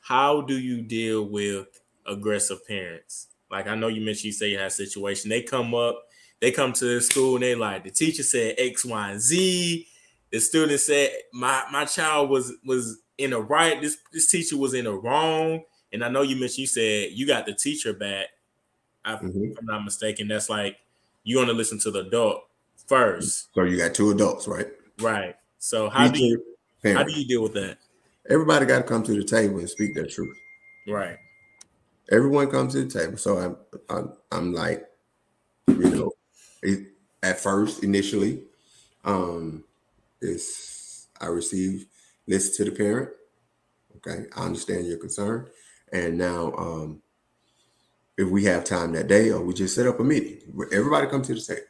Speaker 1: How do you deal with aggressive parents? Like I know you mentioned you say you had a situation. They come up, they come to the school and they like the teacher said X, Y, and Z. The student said my my child was was in a right. This this teacher was in a wrong. And i know you mentioned you said you got the teacher back. I, mm-hmm. if i'm not mistaken that's like you want to listen to the adult first.
Speaker 2: So you got two adults right?
Speaker 1: Right. So how teacher, do you parent. how do you deal with that?
Speaker 2: Everybody got to come to the table and speak their truth.
Speaker 1: Right
Speaker 2: Everyone comes to the table. So I'm I'm, I'm like, you know, it, at first initially, um, it's I receive listen to the parent. Okay, I understand your concern, and now um, if we have time that day, or we just set up a meeting where everybody comes to the table,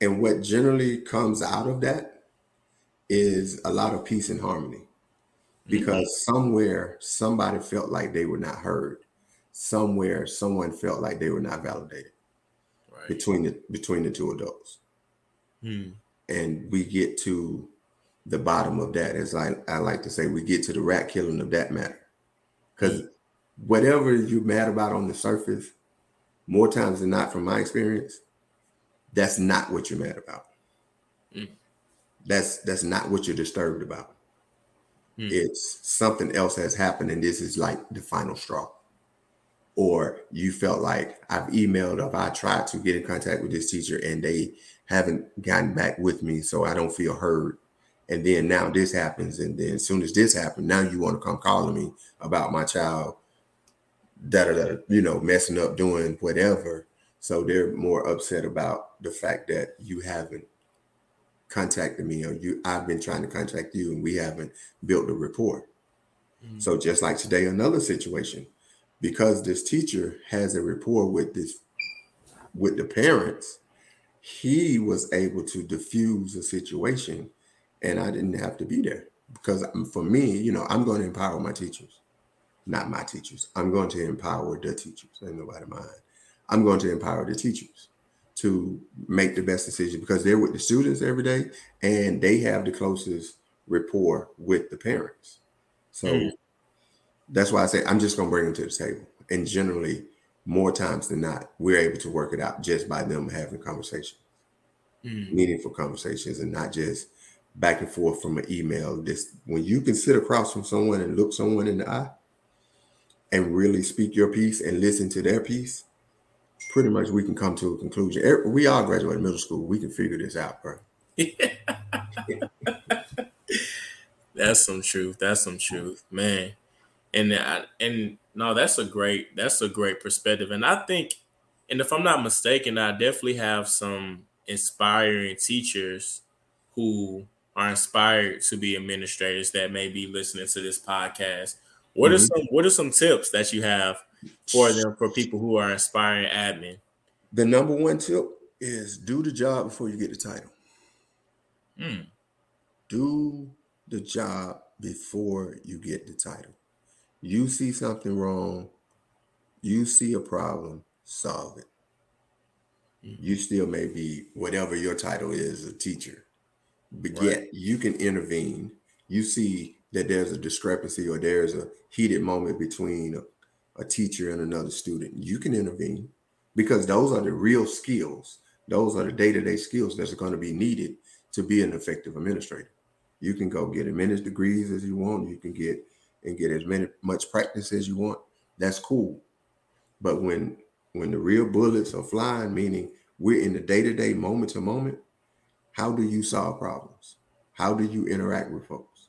Speaker 2: and what generally comes out of that is a lot of peace and harmony because mm-hmm. somewhere somebody felt like they were not heard somewhere someone felt like they were not validated right. between the between the two adults mm. and we get to the bottom of that as I, I like to say we get to the rat killing of that matter because mm. whatever you're mad about on the surface more times than not from my experience that's not what you're mad about mm. that's that's not what you're disturbed about Hmm. It's something else has happened, and this is like the final straw. Or you felt like I've emailed or I tried to get in contact with this teacher and they haven't gotten back with me, so I don't feel heard. And then now this happens, and then as soon as this happened, now you want to come calling me about my child that are you know messing up doing whatever. So they're more upset about the fact that you haven't contacted me or you I've been trying to contact you and we haven't built a rapport. Mm-hmm. So just like today, another situation, because this teacher has a rapport with this with the parents, he was able to diffuse a situation and I didn't have to be there. Because for me, you know, I'm going to empower my teachers, not my teachers. I'm going to empower the teachers. Nobody mind. I'm going to empower the teachers to make the best decision because they're with the students every day and they have the closest rapport with the parents. So mm. That's why I say I'm just going to bring them to the table. And generally, more times than not, we're able to work it out just by them having conversations, mm. meaningful conversations, and not just back and forth from an email. This when you can sit across from someone and look someone in the eye and really speak your piece and listen to their piece, pretty much we can come to a conclusion. We all graduated middle school. We can figure this out, bro.
Speaker 1: that's some truth. That's some truth, man. And I, and no, that's a great that's a great perspective. And I think, and if I'm not mistaken, I definitely have some inspiring teachers who are inspired to be administrators that may be listening to this podcast. What mm-hmm. are some What are some tips that you have for them for people who are inspiring admin?
Speaker 2: The number one tip is do the job before you get the title. Mm. Do the job before you get the title. You see something wrong, you see a problem, solve it. Mm. You still may be whatever your title is, a teacher, but right. yet you can intervene. You see that there's a discrepancy or there's a heated moment between a teacher and another student, you can intervene because those are the real skills. Those are the day-to-day skills that's going to be needed to be an effective administrator. You can go get as many degrees as you want. You can get and get as many much practice as you want. That's cool. But when when the real bullets are flying, meaning we're in the day-to-day, moment to moment, how do you solve problems? How do you interact with folks?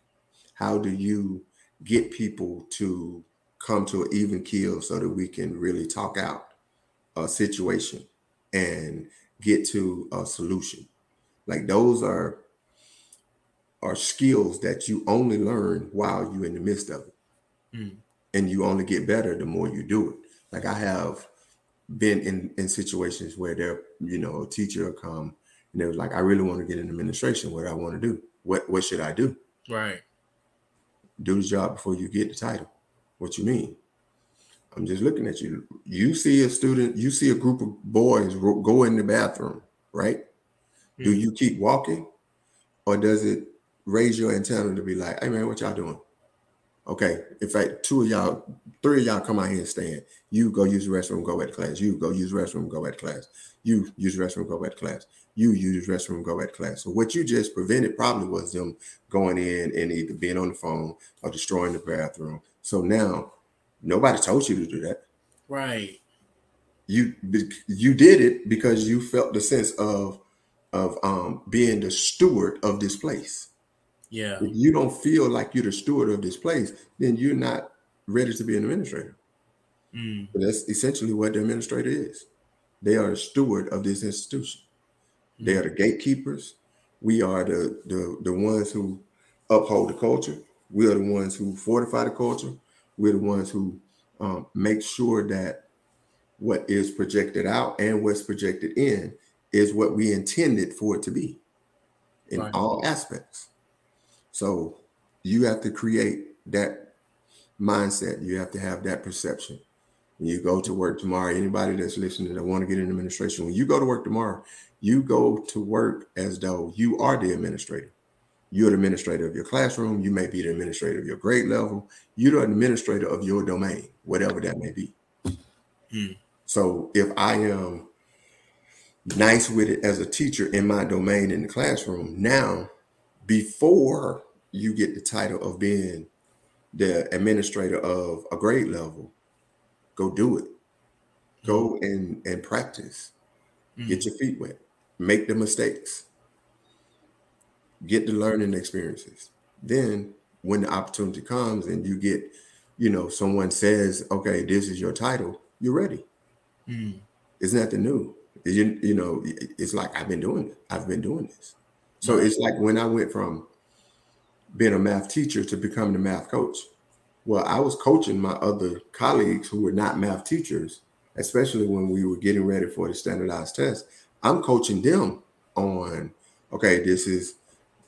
Speaker 2: How do you get people to come to an even keel so that we can really talk out a situation and get to a solution. Like those are are skills that you only learn while you're in the midst of it. Mm. And you only get better the more you do it. Like I have been in, in situations where there, you know, a teacher will come and they was like, I really want to get in administration. What do I want to do? What what should I do?
Speaker 1: Right.
Speaker 2: Do the job before you get the title. What you mean? I'm just looking at you. You see a student, you see a group of boys go in the bathroom, right? Mm-hmm. Do you keep walking or does it raise your antenna to be like, hey man, what y'all doing? Okay, in fact, two of y'all, three of y'all come out here and stand. You go use the restroom, go back to class. You go use the restroom, go back to class. You use the restroom, go back to class. You use the restroom, go back to class. So what you just prevented probably was them going in and either being on the phone or destroying the bathroom so now nobody told you to do that.
Speaker 1: Right.
Speaker 2: You you did it because you felt the sense of of um being the steward of this place.
Speaker 1: Yeah.
Speaker 2: If you don't feel like you're the steward of this place, then you're not ready to be an administrator.
Speaker 1: Mm.
Speaker 2: That's essentially what the administrator is. They are a steward of this institution. They are the gatekeepers. We are the, the the ones who uphold the culture. We are the ones who fortify the culture. We're the ones who um, make sure that what is projected out and what's projected in is what we intended for it to be in
Speaker 1: Right.
Speaker 2: all aspects. So you have to create that mindset. You have to have that perception. When you go to work tomorrow, anybody that's listening that want to get in administration, when you go to work tomorrow, you go to work as though you are the administrator. You're the administrator of your classroom. You may be the administrator of your grade level. You're the administrator of your domain, whatever that may be.
Speaker 1: Hmm.
Speaker 2: So if I am nice with it as a teacher in my domain in the classroom, now before you get the title of being the administrator of a grade level, go do it. Go and and practice. Get your feet wet. Make the mistakes. Get the learning experiences. Then when the opportunity comes and you get, you know, someone says, okay, this is your title, you're ready.
Speaker 1: Mm.
Speaker 2: It's nothing new. You, you know, it's like I've been doing it. I've been doing this. So it's like when I went from being a math teacher to becoming a math coach. Well, I was coaching my other colleagues who were not math teachers, especially when we were getting ready for the standardized test. I'm coaching them on, okay, this is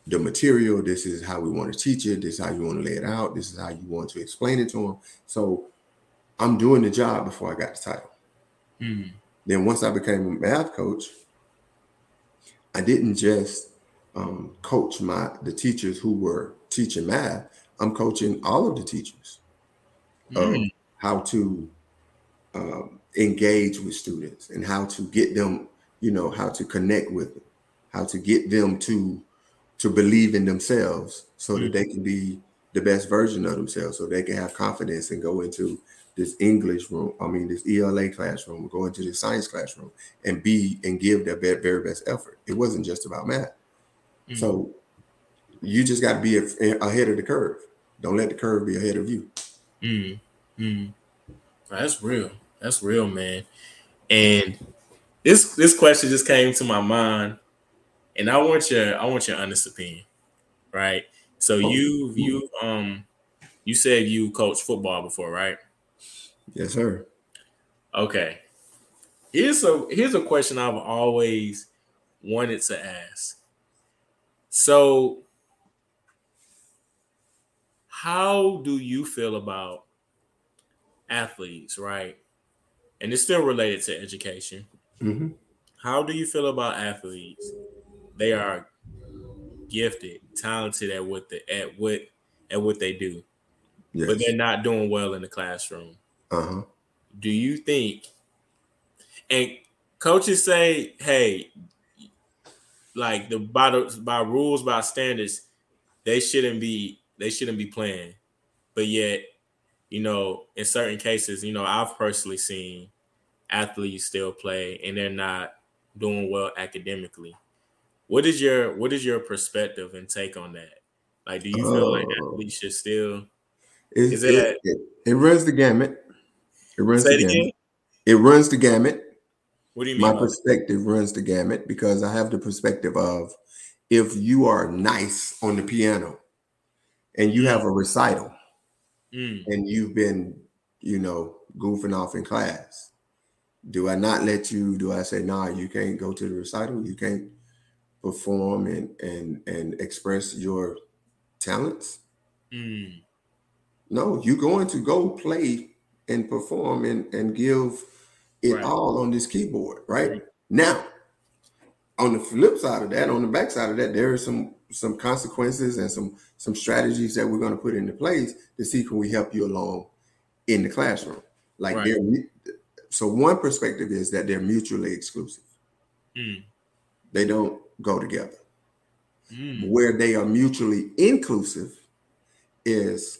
Speaker 2: the material, this is how we want to teach it, this is how you want to lay it out, this is how you want to explain it to them. So I'm doing the job before I got the title.
Speaker 1: Mm.
Speaker 2: Then once I became a math coach, I didn't just um, coach my the teachers who were teaching math. I'm coaching all of the teachers
Speaker 1: Mm.
Speaker 2: how to um, engage with students and how to get them, you know, how to connect with them, how to get them to to believe in themselves so that
Speaker 1: Mm.
Speaker 2: they can be the best version of themselves, so they can have confidence and go into this English room, I mean this ELA classroom, go into the science classroom and be and give their very best effort. It wasn't just about math.
Speaker 1: Mm.
Speaker 2: So you just got to be a- ahead of the curve. Don't let the curve be ahead of you.
Speaker 1: Mm. Mm. That's real. That's real, man. And this this question just came to my mind, and I want your I want your honest opinion, right? So
Speaker 2: Oh.
Speaker 1: you you um you said you coached football before, right?
Speaker 2: Yes, sir.
Speaker 1: Okay. Here's a here's a question I've always wanted to ask. So how do you feel about athletes, right? And it's still related to education.
Speaker 2: hmm
Speaker 1: How do you feel about athletes? They are gifted, talented at what they at what at what they do,
Speaker 2: Yes.
Speaker 1: but they're not doing well in the classroom.
Speaker 2: Uh huh.
Speaker 1: do you think and coaches say hey like the by the by rules by standards they shouldn't be they shouldn't be playing but yet you know in certain cases you know i've personally seen athletes still play and they're not doing well academically what is your what is your perspective and take on that like do you feel like
Speaker 2: Oh.
Speaker 1: athletes should still
Speaker 2: It,
Speaker 1: Is
Speaker 2: it,
Speaker 1: it
Speaker 2: it, runs the gamut. It runs the gamut.
Speaker 1: again
Speaker 2: It runs the gamut.
Speaker 1: What do you mean
Speaker 2: My perspective runs the gamut because I have the perspective of if you are nice on the piano and you have a recital
Speaker 1: Mm,
Speaker 2: and you've been, you know, goofing off in class, do I not let you? Do I say, nah, you can't go to the recital? You can't perform and and and express your talents?
Speaker 1: mm,
Speaker 2: No, you're going to go play and perform and, and give it
Speaker 1: Right.
Speaker 2: all on this keyboard, right?
Speaker 1: Right.
Speaker 2: Now, on the flip side of that, on the back side of that, there are some some consequences and some some strategies that we're going to put into place to see can we help you along in the classroom. Like
Speaker 1: Right.
Speaker 2: they're so one perspective is that they're mutually exclusive.
Speaker 1: mm,
Speaker 2: They don't go together.
Speaker 1: mm.
Speaker 2: Where they are mutually inclusive is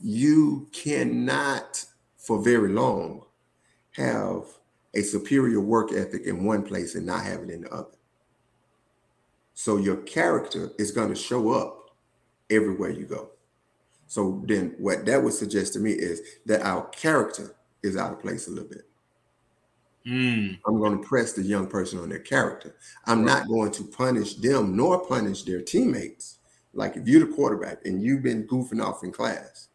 Speaker 2: you cannot, for very long, have a superior work ethic in one place and not have it in the other. So your character is going to show up everywhere you go. So then what that would suggest to me is that our character is out of place a little bit.
Speaker 1: Mm.
Speaker 2: I'm going to press the young person on their character. I'm not going to punish them nor punish their teammates. Like if you're the quarterback and you've been goofing off in class,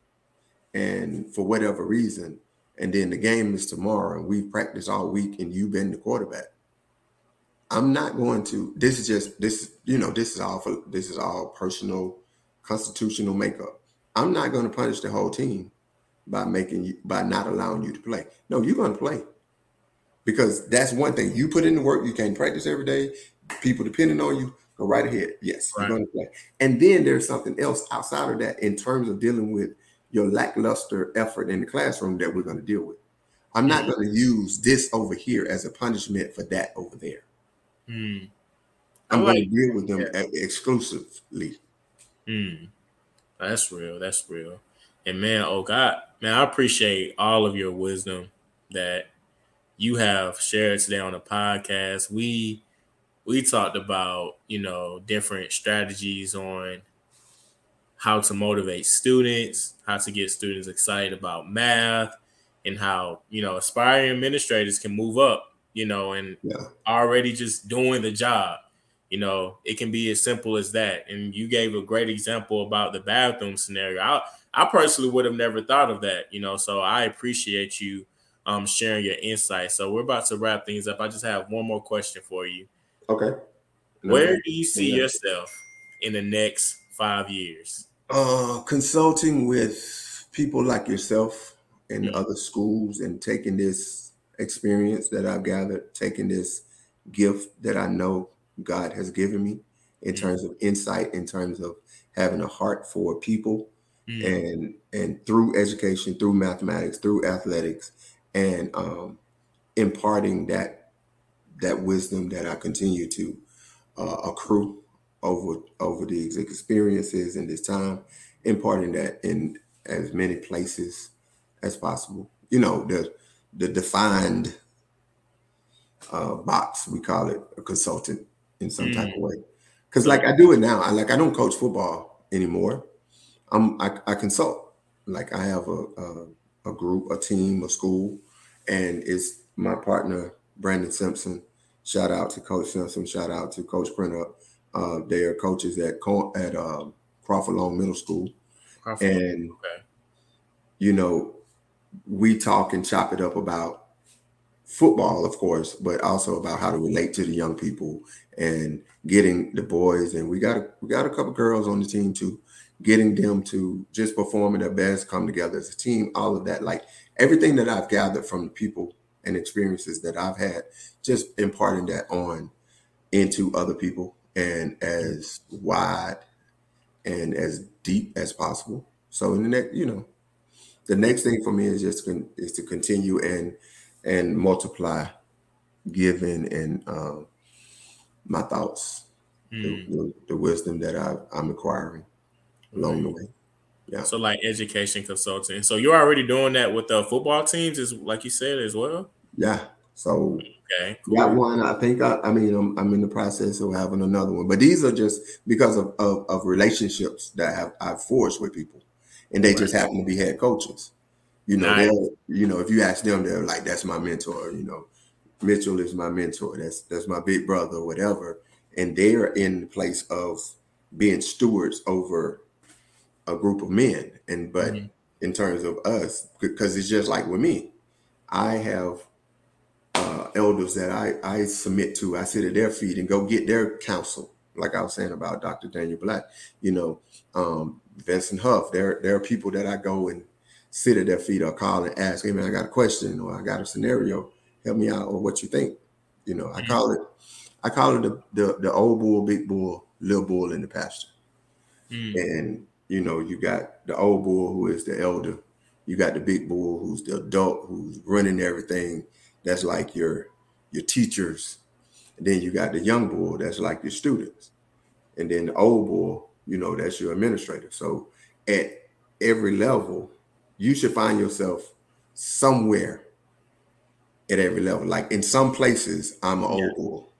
Speaker 2: and for whatever reason, and then the game is tomorrow, and we've practiced all week, and you've been the quarterback. I'm not going to. This is just this. You know, this is all for this is all personal, constitutional makeup. I'm not going to punish the whole team by making you by not allowing you to play. No, you're going to play because that's one thing. You put in the work. You can't practice every day. People depending on you. Go right ahead. Yes,
Speaker 1: Right.
Speaker 2: you're going to play. And then there's something else outside of that in terms of dealing with your lackluster effort in the classroom that we're going to deal with. I'm not going to use this over here as a punishment for that over there.
Speaker 1: Mm.
Speaker 2: I'm
Speaker 1: I
Speaker 2: going to deal with them
Speaker 1: yeah.
Speaker 2: exclusively.
Speaker 1: Mm. That's real. That's real. And man, oh God, man, I appreciate all of your wisdom that you have shared today on the podcast. We we talked about, you know, different strategies on how to motivate students, how to get students excited about math, and how, you know, aspiring administrators can move up, you know, and
Speaker 2: Yeah.
Speaker 1: already just doing the job. You know, it can be as simple as that. And you gave a great example about the bathroom scenario. I, I personally would have never thought of that, you know, so I appreciate you um, sharing your insight. So we're about to wrap things up. I just have one more question for you.
Speaker 2: Okay.
Speaker 1: Where do you see
Speaker 2: Yeah.
Speaker 1: yourself in the next five years?
Speaker 2: Uh, consulting with people like yourself in
Speaker 1: Mhm.
Speaker 2: other schools and taking this experience that I've gathered, taking this gift that I know God has given me in
Speaker 1: Mhm.
Speaker 2: terms of insight, in terms of having a heart for people,
Speaker 1: Mm,
Speaker 2: and and through education, through mathematics, through athletics, and um, imparting that that wisdom that I continue to uh, accrue over over the experiences in this time, imparting that in as many places as possible. You know, the the defined uh, box we call it a consultant in some type of way. Because like I do it now, I like I don't coach football anymore. I'm I, I consult. Like I have a, a a group, a team, a school, and it's my partner Brandon Simpson. Shout out to Coach Simpson. Shout out to Coach Printup. Uh, they are coaches at at um, Crawford Long Middle School,
Speaker 1: Crawford.
Speaker 2: and
Speaker 1: okay.
Speaker 2: you know, we talk and chop it up about football, of course, but also about how to relate to the young people and getting the boys. And we got a, we got a couple girls on the team too, getting them to just perform performing their best, come together as a team. All of that, like everything that I've gathered from the people and experiences that I've had, just imparting that on into other people and as wide and as deep as possible. So in the next, you know, the next thing for me is just con- is to continue and and multiply giving and um, my thoughts, the,
Speaker 1: Mm.
Speaker 2: the, the wisdom that I, I'm acquiring along the way. Yeah.
Speaker 1: So like education consulting. So you're already doing that with the football teams, is like you said as well.
Speaker 2: Yeah. So
Speaker 1: Okay,
Speaker 2: got one. I think I, I mean I'm, I'm in the process of having another one, but these are just because of of, of relationships that have I've forged with people, and they just happen to be head coaches. You know,
Speaker 1: Nice.
Speaker 2: they'll you know if you ask them, they're like, "That's my mentor." You know, Mitchell is my mentor. That's that's my big brother, whatever. And they're in the place of being stewards over a group of men. And but
Speaker 1: Mhm.
Speaker 2: in terms of us, because it's just like with me, I have uh, elders that I, I submit to. I sit at their feet and go get their counsel. Like I was saying about Dr. Daniel Black, you know, um, Vincent Huff. There, there are people that I go and sit at their feet or call and ask, "Hey man, I got a question or I got a scenario. Help me out or what you think." You know, I
Speaker 1: Mhm.
Speaker 2: call it, I call it the, the the old bull, big bull, little bull in the pasture.
Speaker 1: Mm.
Speaker 2: And you know, you got the old bull who is the elder. You got the big bull who's the adult who's running everything. That's like your your teachers. And then you got the young bull that's like your students. And then the old bull, you know, that's your administrator. So at every level, you should find yourself somewhere at every level. Like in some places, I'm an
Speaker 1: Yeah.
Speaker 2: old bull.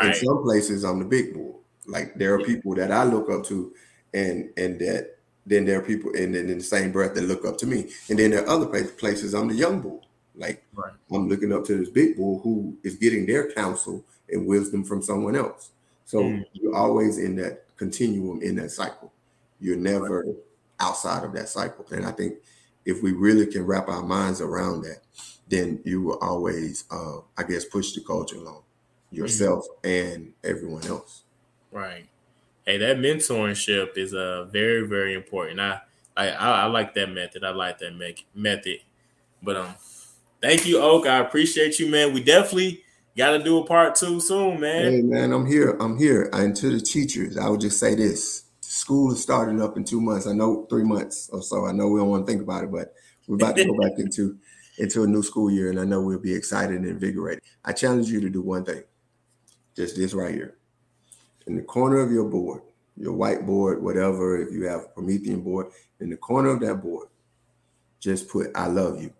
Speaker 2: In some places, I'm the big bull. Like there are people that I look up to, and and that then there are people, and then in the same breath that look up to me. And then there are other places I'm the young bull. Like right. I'm looking up to this big bull who is getting their counsel and wisdom from someone else. So mm. you're always in that continuum in that cycle. You're never right. outside of that cycle. And I think if we really can wrap our minds around that, then you will always, uh, I guess, push the culture along yourself mm. and everyone else.
Speaker 1: Right. Hey, that mentorship is uh very very important. I I I, like that method. I like that make method. But um, thank you, Oak. I appreciate you, man. We definitely got to do a part two soon, man.
Speaker 2: Hey, man, I'm here. I'm here. And to the teachers, I would just say this: school is starting up in two months. I know three months or so. I know we don't want to think about it, but we're about to go back into into a new school year, and I know we'll be excited and invigorated. I challenge you to do one thing, just this right here, in the corner of your board, your whiteboard, whatever. If you have a Promethean board, in the corner of that board, just put "I love you."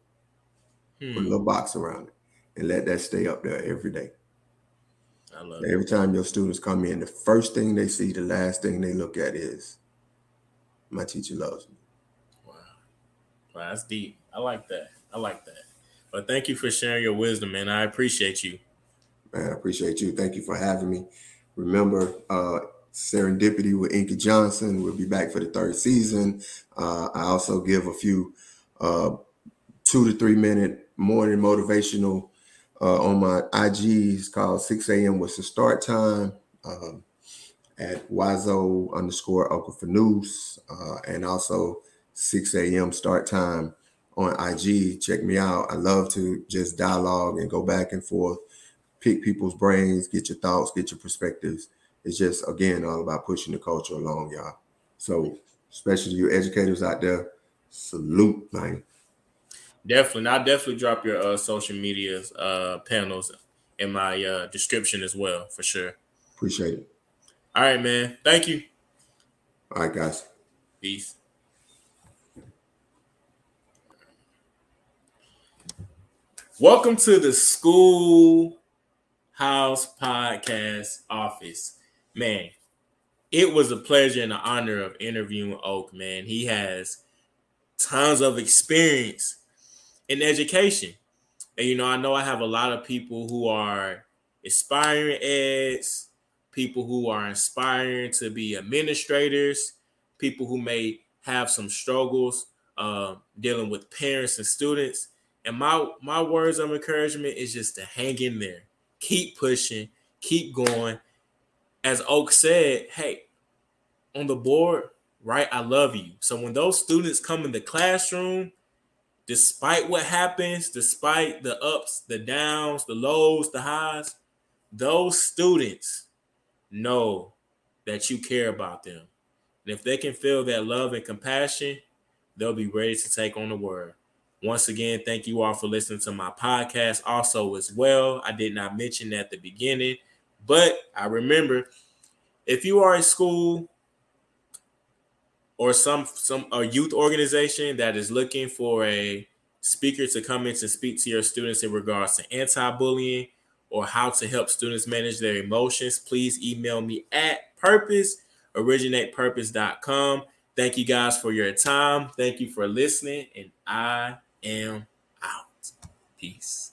Speaker 2: Hmm. Put a little box around it, and let that stay up there every day. I love every it. time your students come in, the first thing they see, the last thing they look at is, "My teacher loves me."
Speaker 1: Wow, wow, that's deep. I like that. I like that. But thank you for sharing your wisdom, man. I appreciate you.
Speaker 2: Man, I appreciate you. Thank you for having me. Remember, uh, Serendipity with Inky Johnson. We'll be back for the third season. Uh, I also give a few uh, two to three minute morning motivational uh, on my IGs called 6 a.m. was the start time um, at Wazo underscore Okafanus, uh, and also 6 a.m. start time on IG. Check me out. I love to just dialogue and go back and forth, pick people's brains, get your thoughts, get your perspectives. It's just again all about pushing the culture along, y'all. So, especially you educators out there, salute, man.
Speaker 1: Definitely, I'll definitely drop your uh, social medias uh, panels in my uh, description as well, for sure.
Speaker 2: Appreciate it.
Speaker 1: All right, man. Thank you.
Speaker 2: All right, guys.
Speaker 1: Peace. Welcome to the School House Podcast office. Man, it was a pleasure and an honor of interviewing Oak, man. He has tons of experience in education. And you know, I know I have a lot of people who are aspiring eds, people who are inspiring to be administrators, people who may have some struggles uh, dealing with parents and students. And my my words of encouragement is just to hang in there, keep pushing, keep going. As Oak said, hey, on the board, right? I love you. So when those students come in the classroom, despite what happens, despite the ups, the downs, the lows, the highs, those students know that you care about them. And if they can feel that love and compassion, they'll be ready to take on the word. Once again, thank you all for listening to my podcast. Also, as well, I did not mention at the beginning, but I remember if you are a school or some some a youth organization that is looking for a speaker to come in to speak to your students in regards to anti-bullying or how to help students manage their emotions, please email me at purpose originatepurpose.com. Thank you guys for your time. Thank you for listening, and I am out. Peace.